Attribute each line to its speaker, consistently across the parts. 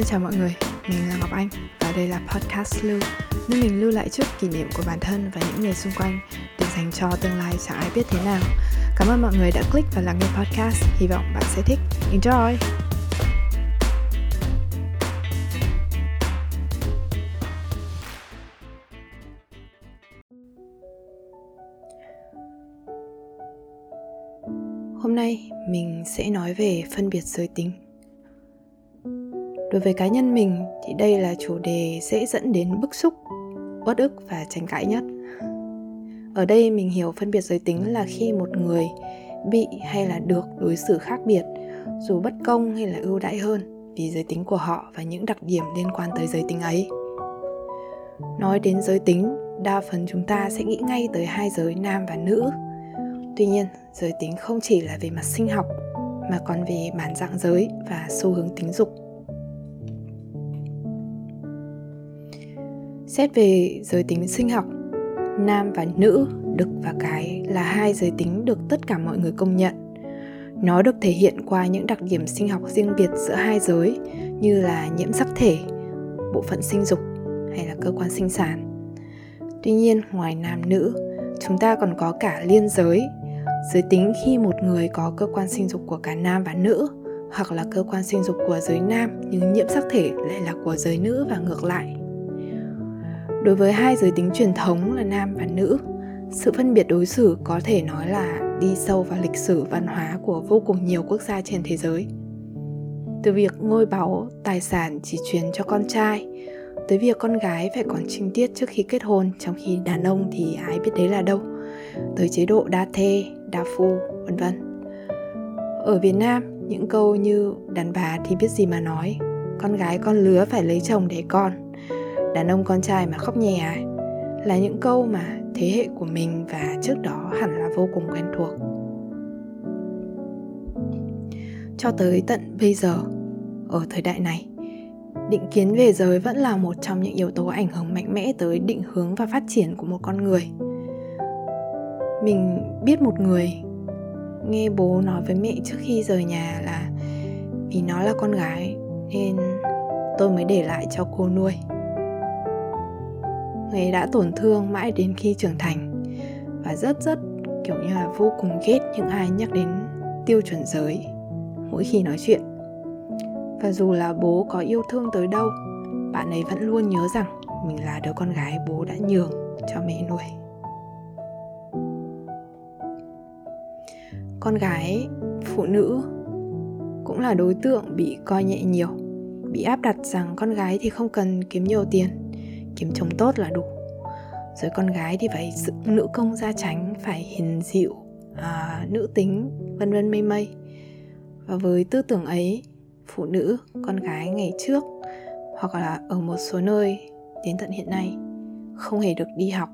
Speaker 1: Xin chào mọi người, mình là Ngọc Anh và đây là podcast Lưu Nơi mình lưu lại chút kỷ niệm của bản thân và những người xung quanh để dành cho tương lai chẳng ai biết thế nào. Cảm ơn mọi người đã click và lắng nghe podcast, hy vọng bạn sẽ thích. Enjoy! Hôm nay mình sẽ nói về phân biệt giới tính đối với cá nhân mình thì đây là chủ đề dễ dẫn đến bức xúc, uất ức và tranh cãi nhất. Ở đây mình hiểu phân biệt giới tính là khi một người bị hay là được đối xử khác biệt, dù bất công hay là ưu đãi hơn, vì giới tính của họ và những đặc điểm liên quan tới giới tính ấy. Nói đến giới tính, đa phần chúng ta sẽ nghĩ ngay tới hai giới nam và nữ. Tuy nhiên, giới tính không chỉ là về mặt sinh học, mà còn về bản dạng giới và xu hướng tính dục. Xét về giới tính sinh học, nam và nữ, đực và cái là hai giới tính được tất cả mọi người công nhận. Nó được thể hiện qua những đặc điểm sinh học riêng biệt giữa hai giới như là nhiễm sắc thể, bộ phận sinh dục hay là cơ quan sinh sản. Tuy nhiên, ngoài nam nữ, chúng ta còn có cả liên giới, giới tính khi một người có cơ quan sinh dục của cả nam và nữ hoặc là cơ quan sinh dục của giới nam nhưng nhiễm sắc thể lại là của giới nữ và ngược lại đối với hai giới tính truyền thống là nam và nữ, sự phân biệt đối xử có thể nói là đi sâu vào lịch sử văn hóa của vô cùng nhiều quốc gia trên thế giới. Từ việc ngôi báu tài sản chỉ truyền cho con trai, tới việc con gái phải còn trinh tiết trước khi kết hôn trong khi đàn ông thì ai biết đấy là đâu, tới chế độ đa thê, đa phu, vân vân. Ở việt nam, những câu như đàn bà thì biết gì mà nói con gái con lứa phải lấy chồng để con đàn ông con trai mà khóc nhè là những câu mà thế hệ của mình và trước đó hẳn là vô cùng quen thuộc. Cho tới tận bây giờ, ở thời đại này, định kiến về giới vẫn là một trong những yếu tố ảnh hưởng mạnh mẽ tới định hướng và phát triển của một con người. Mình biết một người, nghe bố nói với mẹ trước khi rời nhà là vì nó là con gái nên tôi mới để lại cho cô nuôi người đã tổn thương mãi đến khi trưởng thành. Và rất rất, kiểu như là, vô cùng ghét những ai nhắc đến tiêu chuẩn giới mỗi khi nói chuyện. Và dù là bố có yêu thương tới đâu, bạn ấy vẫn luôn nhớ rằng mình là đứa con gái bố đã nhường cho mẹ nuôi. Con gái, phụ nữ cũng là đối tượng bị coi nhẹ nhiều, bị áp đặt rằng con gái thì không cần kiếm nhiều tiền kiếm chồng tốt là đủ. Rồi con gái thì phải sự nữ công gia tránh phải hiền dịu à, nữ tính vân vân mây mây. Và với tư tưởng ấy phụ nữ con gái ngày trước hoặc là ở một số nơi đến tận hiện nay không hề được đi học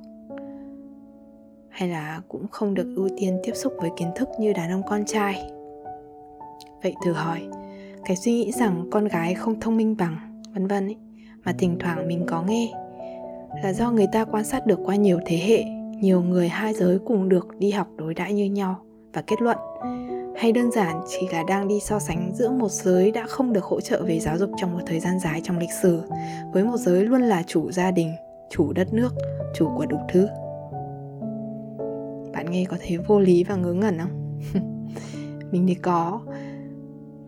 Speaker 1: hay là cũng không được ưu tiên tiếp xúc với kiến thức như đàn ông con trai. Vậy thử hỏi cái suy nghĩ rằng con gái không thông minh bằng vân vân ấy mà thỉnh thoảng mình có nghe là do người ta quan sát được qua nhiều thế hệ, nhiều người hai giới cùng được đi học đối đãi như nhau và kết luận. Hay đơn giản chỉ là đang đi so sánh giữa một giới đã không được hỗ trợ về giáo dục trong một thời gian dài trong lịch sử với một giới luôn là chủ gia đình, chủ đất nước, chủ của đủ thứ. Bạn nghe có thấy vô lý và ngớ ngẩn không? Mình thì có.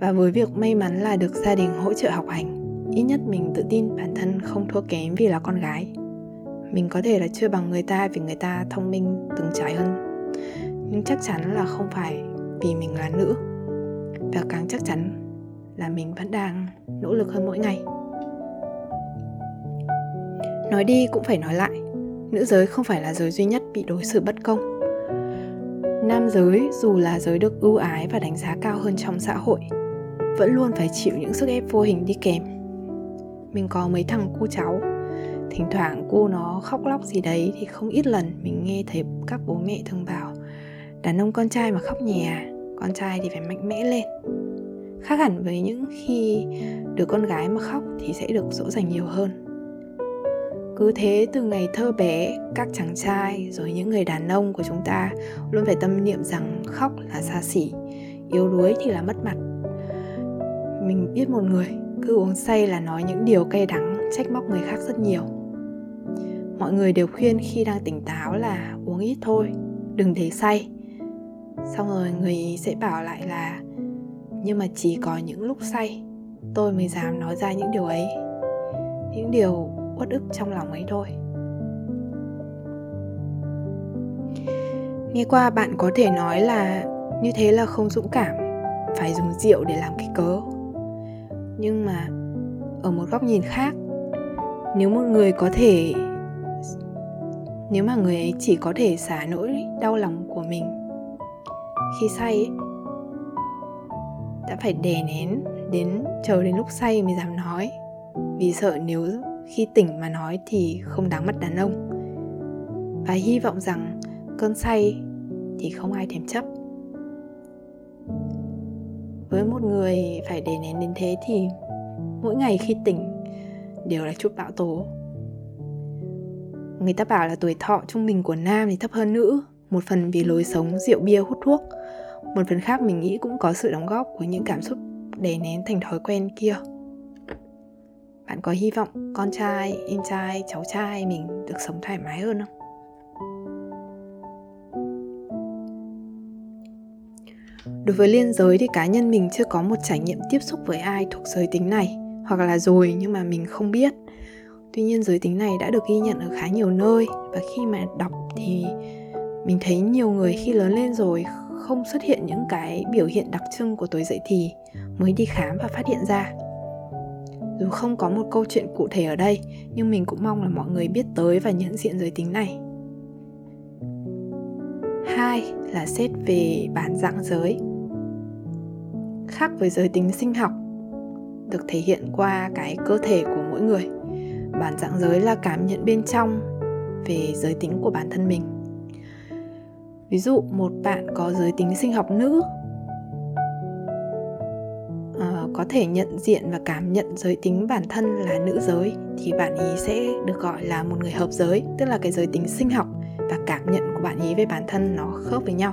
Speaker 1: Và với việc may mắn là được gia đình hỗ trợ học hành, ít nhất mình tự tin bản thân không thua kém vì là con gái mình có thể là chưa bằng người ta vì người ta thông minh, từng trải hơn. Nhưng chắc chắn là không phải vì mình là nữ. Và càng chắc chắn là mình vẫn đang nỗ lực hơn mỗi ngày. Nói đi cũng phải nói lại, nữ giới không phải là giới duy nhất bị đối xử bất công. Nam giới dù là giới được ưu ái và đánh giá cao hơn trong xã hội, vẫn luôn phải chịu những sức ép vô hình đi kèm. Mình có mấy thằng cu cháu thỉnh thoảng cô nó khóc lóc gì đấy thì không ít lần mình nghe thấy các bố mẹ thường bảo, đàn ông con trai mà khóc nhè à con trai thì phải mạnh mẽ lên. Khác hẳn với những khi đứa con gái mà khóc thì sẽ được dỗ dành nhiều hơn. Cứ thế từ ngày thơ bé, các chàng trai rồi những người đàn ông của chúng ta luôn phải tâm niệm rằng khóc là xa xỉ, yếu đuối thì là mất mặt. Mình biết một người cứ uống say là nói những điều cay đắng, trách móc người khác rất nhiều mọi người đều khuyên khi đang tỉnh táo là uống ít thôi, đừng để say. Xong rồi người sẽ bảo lại là, nhưng mà chỉ có những lúc say, tôi mới dám nói ra những điều ấy. Những điều uất ức trong lòng ấy thôi. Nghe qua bạn có thể nói là như thế là không dũng cảm, phải dùng rượu để làm cái cớ. Nhưng mà ở một góc nhìn khác, nếu một người có thể nếu mà người ấy chỉ có thể xả nỗi đau lòng của mình khi say ấy, đã phải đè nén đến chờ đến lúc say mới dám nói. Vì sợ nếu khi tỉnh mà nói thì không đáng mặt đàn ông. Và hy vọng rằng cơn say thì không ai thèm chấp. Với một người phải đè nén đến thế thì mỗi ngày khi tỉnh đều là chút bão tố người ta bảo là tuổi thọ trung bình của nam thì thấp hơn nữ, một phần vì lối sống, rượu bia, hút thuốc. Một phần khác mình nghĩ cũng có sự đóng góp của những cảm xúc đè nén thành thói quen kia. Bạn có hy vọng con trai, em trai, cháu trai mình được sống thoải mái hơn không? Đối với liên giới thì cá nhân mình chưa có một trải nghiệm tiếp xúc với ai thuộc giới tính này, hoặc là rồi nhưng mà mình không biết tuy nhiên giới tính này đã được ghi nhận ở khá nhiều nơi và khi mà đọc thì mình thấy nhiều người khi lớn lên rồi không xuất hiện những cái biểu hiện đặc trưng của tuổi dậy thì mới đi khám và phát hiện ra. Dù không có một câu chuyện cụ thể ở đây, nhưng mình cũng mong là mọi người biết tới và nhận diện giới tính này. Hai là xét về bản dạng giới. Khác với giới tính sinh học, được thể hiện qua cái cơ thể của mỗi người bản dạng giới là cảm nhận bên trong về giới tính của bản thân mình. Ví dụ một bạn có giới tính sinh học nữ uh, có thể nhận diện và cảm nhận giới tính bản thân là nữ giới thì bạn ý sẽ được gọi là một người hợp giới tức là cái giới tính sinh học và cảm nhận của bạn ý về bản thân nó khớp với nhau.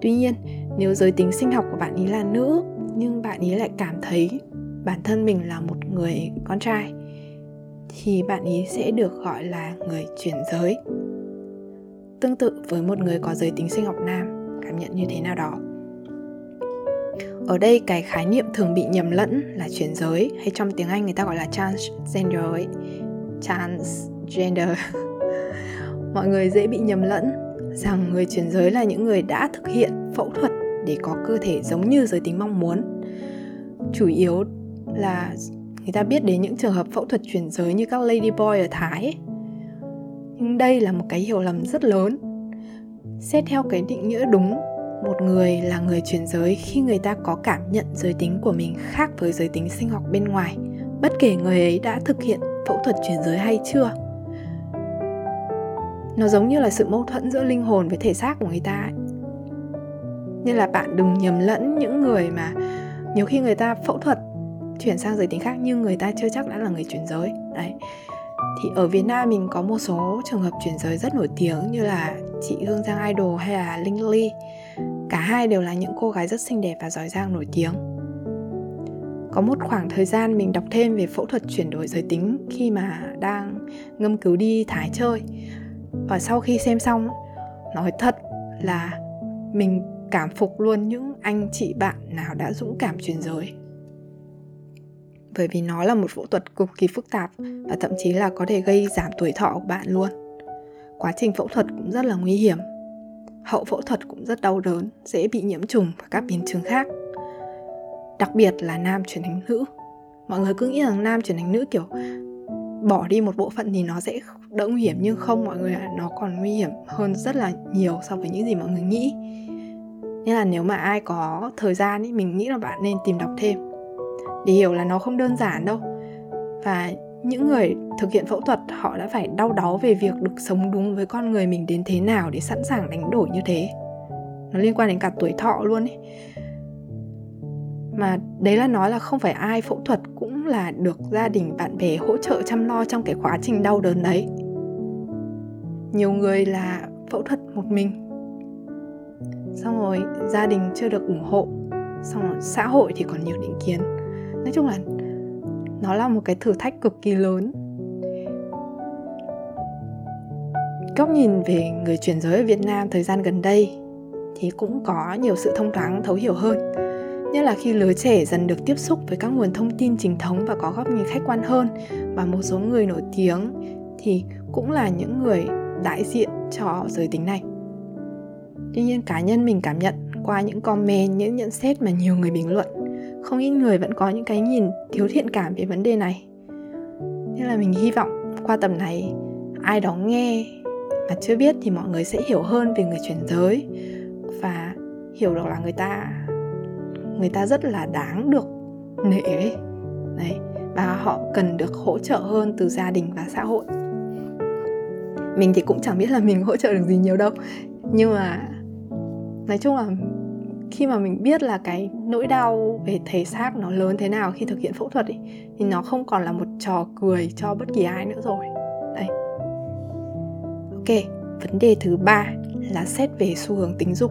Speaker 1: Tuy nhiên nếu giới tính sinh học của bạn ý là nữ nhưng bạn ý lại cảm thấy bản thân mình là một người con trai thì bạn ấy sẽ được gọi là người chuyển giới. Tương tự với một người có giới tính sinh học nam, cảm nhận như thế nào đó? Ở đây cái khái niệm thường bị nhầm lẫn là chuyển giới, hay trong tiếng anh người ta gọi là transgender ấy. Transgender. Mọi người dễ bị nhầm lẫn rằng người chuyển giới là những người đã thực hiện phẫu thuật để có cơ thể giống như giới tính mong muốn. Chủ yếu là người ta biết đến những trường hợp phẫu thuật chuyển giới như các ladyboy ở thái ấy. nhưng đây là một cái hiểu lầm rất lớn xét theo cái định nghĩa đúng, một người là người chuyển giới khi người ta có cảm nhận giới tính của mình khác với giới tính sinh học bên ngoài, bất kể người ấy đã thực hiện phẫu thuật chuyển giới hay chưa nó giống như là sự mâu thuẫn giữa linh hồn với thể xác của người ta ấy. nên là bạn đừng nhầm lẫn những người mà nhiều khi người ta phẫu thuật chuyển sang giới tính khác nhưng người ta chưa chắc đã là người chuyển giới. Đấy. Thì ở Việt Nam mình có một số trường hợp chuyển giới rất nổi tiếng như là chị Hương Giang Idol hay là Linh Ly. Cả hai đều là những cô gái rất xinh đẹp và giỏi giang nổi tiếng. Có một khoảng thời gian mình đọc thêm về phẫu thuật chuyển đổi giới tính khi mà đang ngâm cứu đi Thái chơi. Và sau khi xem xong, nói thật là mình cảm phục luôn những anh chị bạn nào đã dũng cảm chuyển giới bởi vì nó là một phẫu thuật cực kỳ phức tạp và thậm chí là có thể gây giảm tuổi thọ của bạn luôn. Quá trình phẫu thuật cũng rất là nguy hiểm. Hậu phẫu thuật cũng rất đau đớn, dễ bị nhiễm trùng và các biến chứng khác. Đặc biệt là nam chuyển thành nữ. Mọi người cứ nghĩ rằng nam chuyển thành nữ kiểu bỏ đi một bộ phận thì nó sẽ đỡ nguy hiểm, nhưng không, mọi người nó còn nguy hiểm hơn rất là nhiều so với những gì mọi người nghĩ. Nên là nếu mà ai có thời gian ý, mình nghĩ là bạn nên tìm đọc thêm để hiểu là nó không đơn giản đâu. Và những người thực hiện phẫu thuật, họ đã phải đau đáu về việc được sống đúng với con người mình đến thế nào để sẵn sàng đánh đổi như thế. Nó liên quan đến cả tuổi thọ luôn ấy. Mà đấy là nói là không phải ai phẫu thuật cũng là được gia đình bạn bè hỗ trợ chăm lo trong cái quá trình đau đớn đấy nhiều người là phẫu thuật một mình. Xong rồi gia đình chưa được ủng hộ. Xong rồi xã hội thì còn nhiều định kiến nói chung là nó là một cái thử thách cực kỳ lớn. Góc nhìn về người chuyển giới ở Việt Nam thời gian gần đây thì cũng có nhiều sự thông thoáng, thấu hiểu hơn. Nhất là khi lứa trẻ dần được tiếp xúc với các nguồn thông tin chính thống và có góc nhìn khách quan hơn và một số người nổi tiếng thì cũng là những người đại diện cho giới tính này. Tuy nhiên cá nhân mình cảm nhận qua những comment, những nhận xét mà nhiều người bình luận không ít người vẫn có những cái nhìn thiếu thiện cảm về vấn đề này. Nên là mình hy vọng qua tập này, ai đó nghe mà chưa biết thì mọi người sẽ hiểu hơn về người chuyển giới và hiểu được là người ta người ta rất là đáng được nể. Ấy. đấy, và họ cần được hỗ trợ hơn từ gia đình và xã hội. Mình thì cũng chẳng biết là mình hỗ trợ được gì nhiều đâu. Nhưng mà nói chung là khi mà mình biết là cái nỗi đau về thể xác nó lớn thế nào khi thực hiện phẫu thuật ấy, thì nó không còn là một trò cười cho bất kỳ ai nữa rồi. Đây. Ok vấn đề thứ ba là xét về xu hướng tính dục.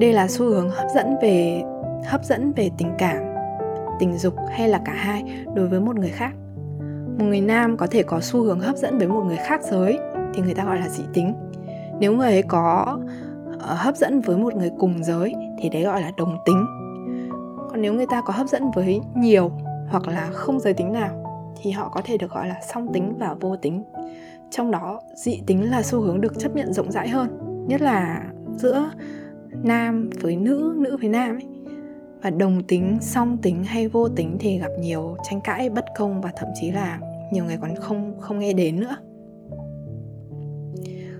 Speaker 1: Đây là xu hướng hấp dẫn về hấp dẫn về tình cảm tình dục hay là cả hai đối với một người khác. Một người nam có thể có xu hướng hấp dẫn với một người khác giới thì người ta gọi là dị tính. Nếu người ấy có uh, hấp dẫn với một người cùng giới thì đấy gọi là đồng tính. Còn nếu người ta có hấp dẫn với nhiều hoặc là không giới tính nào thì họ có thể được gọi là song tính và vô tính. Trong đó dị tính là xu hướng được chấp nhận rộng rãi hơn nhất là giữa nam với nữ nữ với nam ấy. Và đồng tính song tính hay vô tính thì gặp nhiều tranh cãi bất công và thậm chí là nhiều người còn không không nghe đến nữa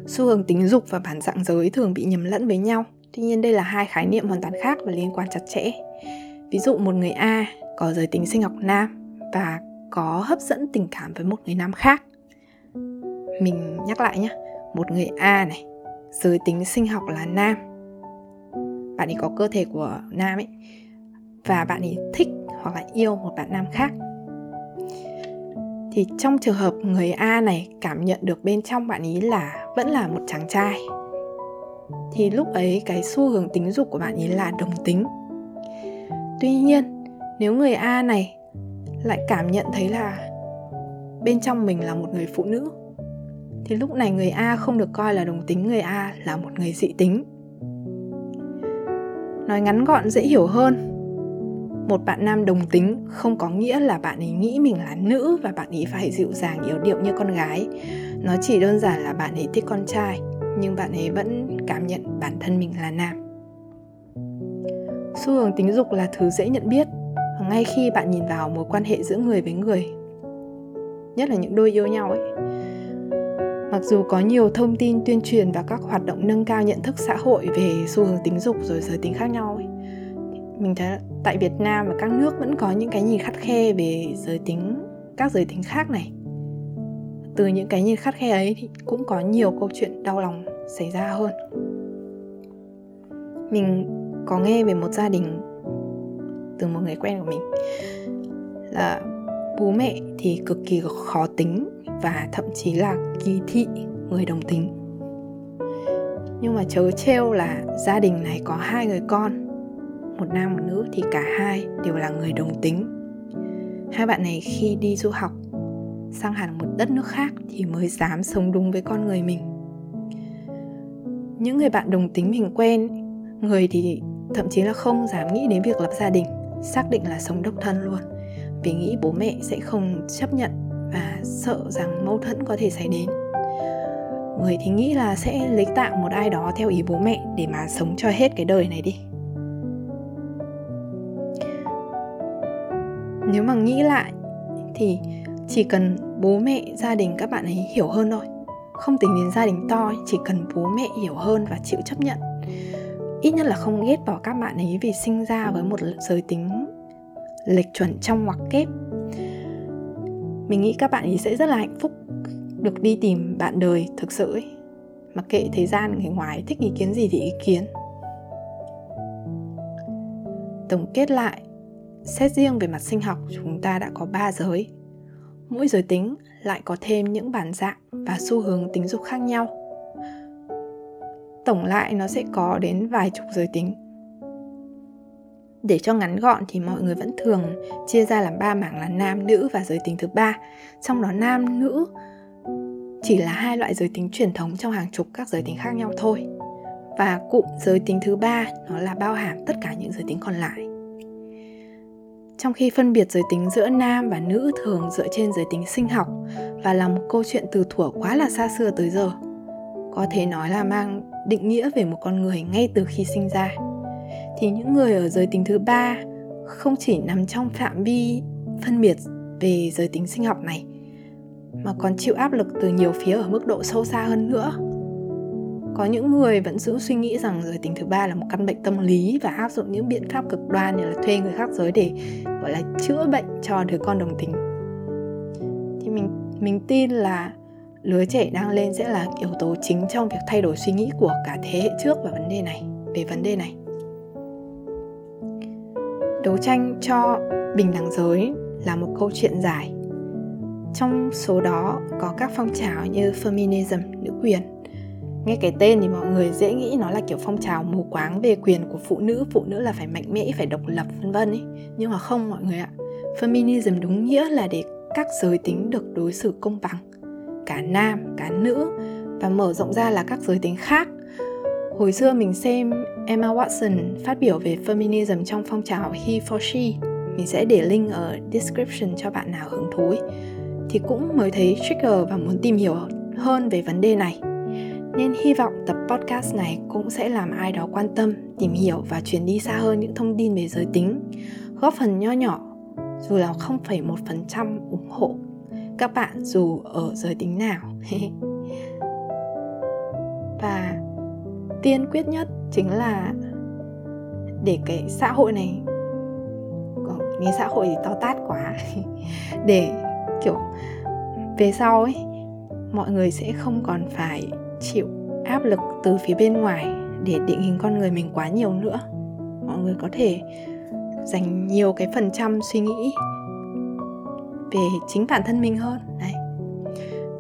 Speaker 1: xu hướng tính dục và bản dạng giới thường bị nhầm lẫn với nhau. Tuy nhiên đây là hai khái niệm hoàn toàn khác và liên quan chặt chẽ. Ví dụ một người a có giới tính sinh học nam và có hấp dẫn tình cảm với một người nam khác. Mình nhắc lại nhé một người a này, giới tính sinh học là nam. Bạn ấy có cơ thể của nam ấy và bạn ấy thích hoặc là yêu một bạn nam khác. Thì trong trường hợp người A này cảm nhận được bên trong bạn ấy là vẫn là một chàng trai. Thì lúc ấy cái xu hướng tính dục của bạn ấy là đồng tính. Tuy nhiên, nếu người A này lại cảm nhận thấy là bên trong mình là một người phụ nữ, thì lúc này người A không được coi là đồng tính, người A là một người dị tính. Nói ngắn gọn dễ hiểu hơn, một bạn nam đồng tính không có nghĩa là bạn ấy nghĩ mình là nữ và bạn ấy phải dịu dàng, yếu điệu như con gái nó chỉ đơn giản là bạn ấy thích con trai, nhưng bạn ấy vẫn cảm nhận bản thân mình là nam. Xu hướng tính dục là thứ dễ nhận biết, ngay khi bạn nhìn vào mối quan hệ giữa người với người, nhất là những đôi yêu nhau ấy. Mặc dù có nhiều thông tin tuyên truyền và các hoạt động nâng cao nhận thức xã hội về xu hướng tính dục rồi giới tính khác nhau ấy, mình thấy tại Việt Nam và các nước vẫn có những cái nhìn khắt khe về giới tính, các giới tính khác này từ những cái nhìn khắt khe ấy thì cũng có nhiều câu chuyện đau lòng xảy ra hơn. Mình có nghe về một gia đình từ một người quen của mình là bố mẹ thì cực kỳ khó tính và thậm chí là kỳ thị người đồng tính. Nhưng mà chớ trêu là gia đình này có hai người con, một nam một nữ thì cả hai đều là người đồng tính. Hai bạn này khi đi du học sang hẳn một đất nước khác thì mới dám sống đúng với con người mình. Những người bạn đồng tính mình quen, người thì thậm chí là không dám nghĩ đến việc lập gia đình, xác định là sống độc thân luôn, vì nghĩ bố mẹ sẽ không chấp nhận và sợ rằng mâu thuẫn có thể xảy đến. Người thì nghĩ là sẽ lấy tạm một ai đó theo ý bố mẹ để mà sống cho hết cái đời này đi. Nếu mà nghĩ lại thì chỉ cần bố mẹ gia đình các bạn ấy hiểu hơn thôi. Không tính đến gia đình to chỉ cần bố mẹ hiểu hơn và chịu chấp nhận. Ít nhất là không ghét bỏ các bạn ấy vì sinh ra với một giới tính lệch chuẩn trong hoặc kép. Mình nghĩ các bạn ấy sẽ rất là hạnh phúc được đi tìm bạn đời thực sự ấy. Mặc kệ thế gian người ngoài thích ý kiến gì thì ý kiến. Tổng kết lại Xét riêng về mặt sinh học, chúng ta đã có 3 giới. Mỗi giới tính lại có thêm những bản dạng và xu hướng tính dục khác nhau. Tổng lại nó sẽ có đến vài chục giới tính. để cho ngắn gọn thì mọi người vẫn thường chia ra làm ba mảng là nam, nữ và giới tính thứ ba trong đó nam, nữ chỉ là hai loại giới tính truyền thống trong hàng chục các giới tính khác nhau thôi và cụm giới tính thứ ba nó là bao hàm tất cả những giới tính còn lại trong khi phân biệt giới tính giữa nam và nữ thường dựa trên giới tính sinh học và là một câu chuyện từ thuở quá là xa xưa tới giờ, có thể nói là mang định nghĩa về một con người ngay từ khi sinh ra. Thì những người ở giới tính thứ ba không chỉ nằm trong phạm vi phân biệt về giới tính sinh học này, mà còn chịu áp lực từ nhiều phía ở mức độ sâu xa hơn nữa có những người vẫn giữ suy nghĩ rằng giới tính thứ ba là một căn bệnh tâm lý và áp dụng những biện pháp cực đoan như là thuê người khác giới để, gọi là, chữa bệnh cho đứa con đồng tính. Thì mình mình tin là lứa trẻ đang lên sẽ là yếu tố chính trong việc thay đổi suy nghĩ của cả thế hệ trước về vấn đề này, về vấn đề này. Đấu tranh cho bình đẳng giới là một câu chuyện dài. Trong số đó có các phong trào như feminism, nữ quyền nghe cái tên thì mọi người dễ nghĩ nó là kiểu phong trào mù quáng về quyền của phụ nữ phụ nữ là phải mạnh mẽ, phải độc lập, vân vân ấy. Nhưng mà không mọi người ạ. Feminism đúng nghĩa là để các giới tính được đối xử công bằng. Cả nam, cả nữ. Và mở rộng ra là các giới tính khác. Hồi xưa mình xem Emma Watson phát biểu về feminism trong phong trào He for She. Mình sẽ để link ở description cho bạn nào hứng thú ấy. thì cũng mới thấy trigger và muốn tìm hiểu hơn về vấn đề này nên hy vọng tập podcast này cũng sẽ làm ai đó quan tâm tìm hiểu và truyền đi xa hơn những thông tin về giới tính góp phần nho nhỏ dù là 0,1% ủng hộ các bạn dù ở giới tính nào. Và tiên quyết nhất chính là để cái xã hội này nghe xã hội thì to tát quá để kiểu về sau ấy mọi người sẽ không còn phải chịu áp lực từ phía bên ngoài để định hình con người mình quá nhiều nữa. Mọi người có thể dành nhiều cái phần trăm suy nghĩ về chính bản thân mình hơn. Đấy.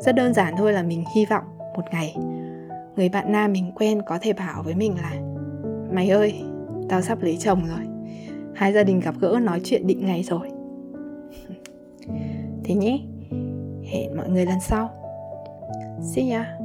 Speaker 1: Rất đơn giản thôi là mình hy vọng một ngày, người bạn nam mình quen có thể bảo với mình là, mày ơi, tao sắp lấy chồng rồi. Hai gia đình gặp gỡ nói chuyện định ngày rồi. Thế nhé. Hẹn mọi người lần sau. See ya.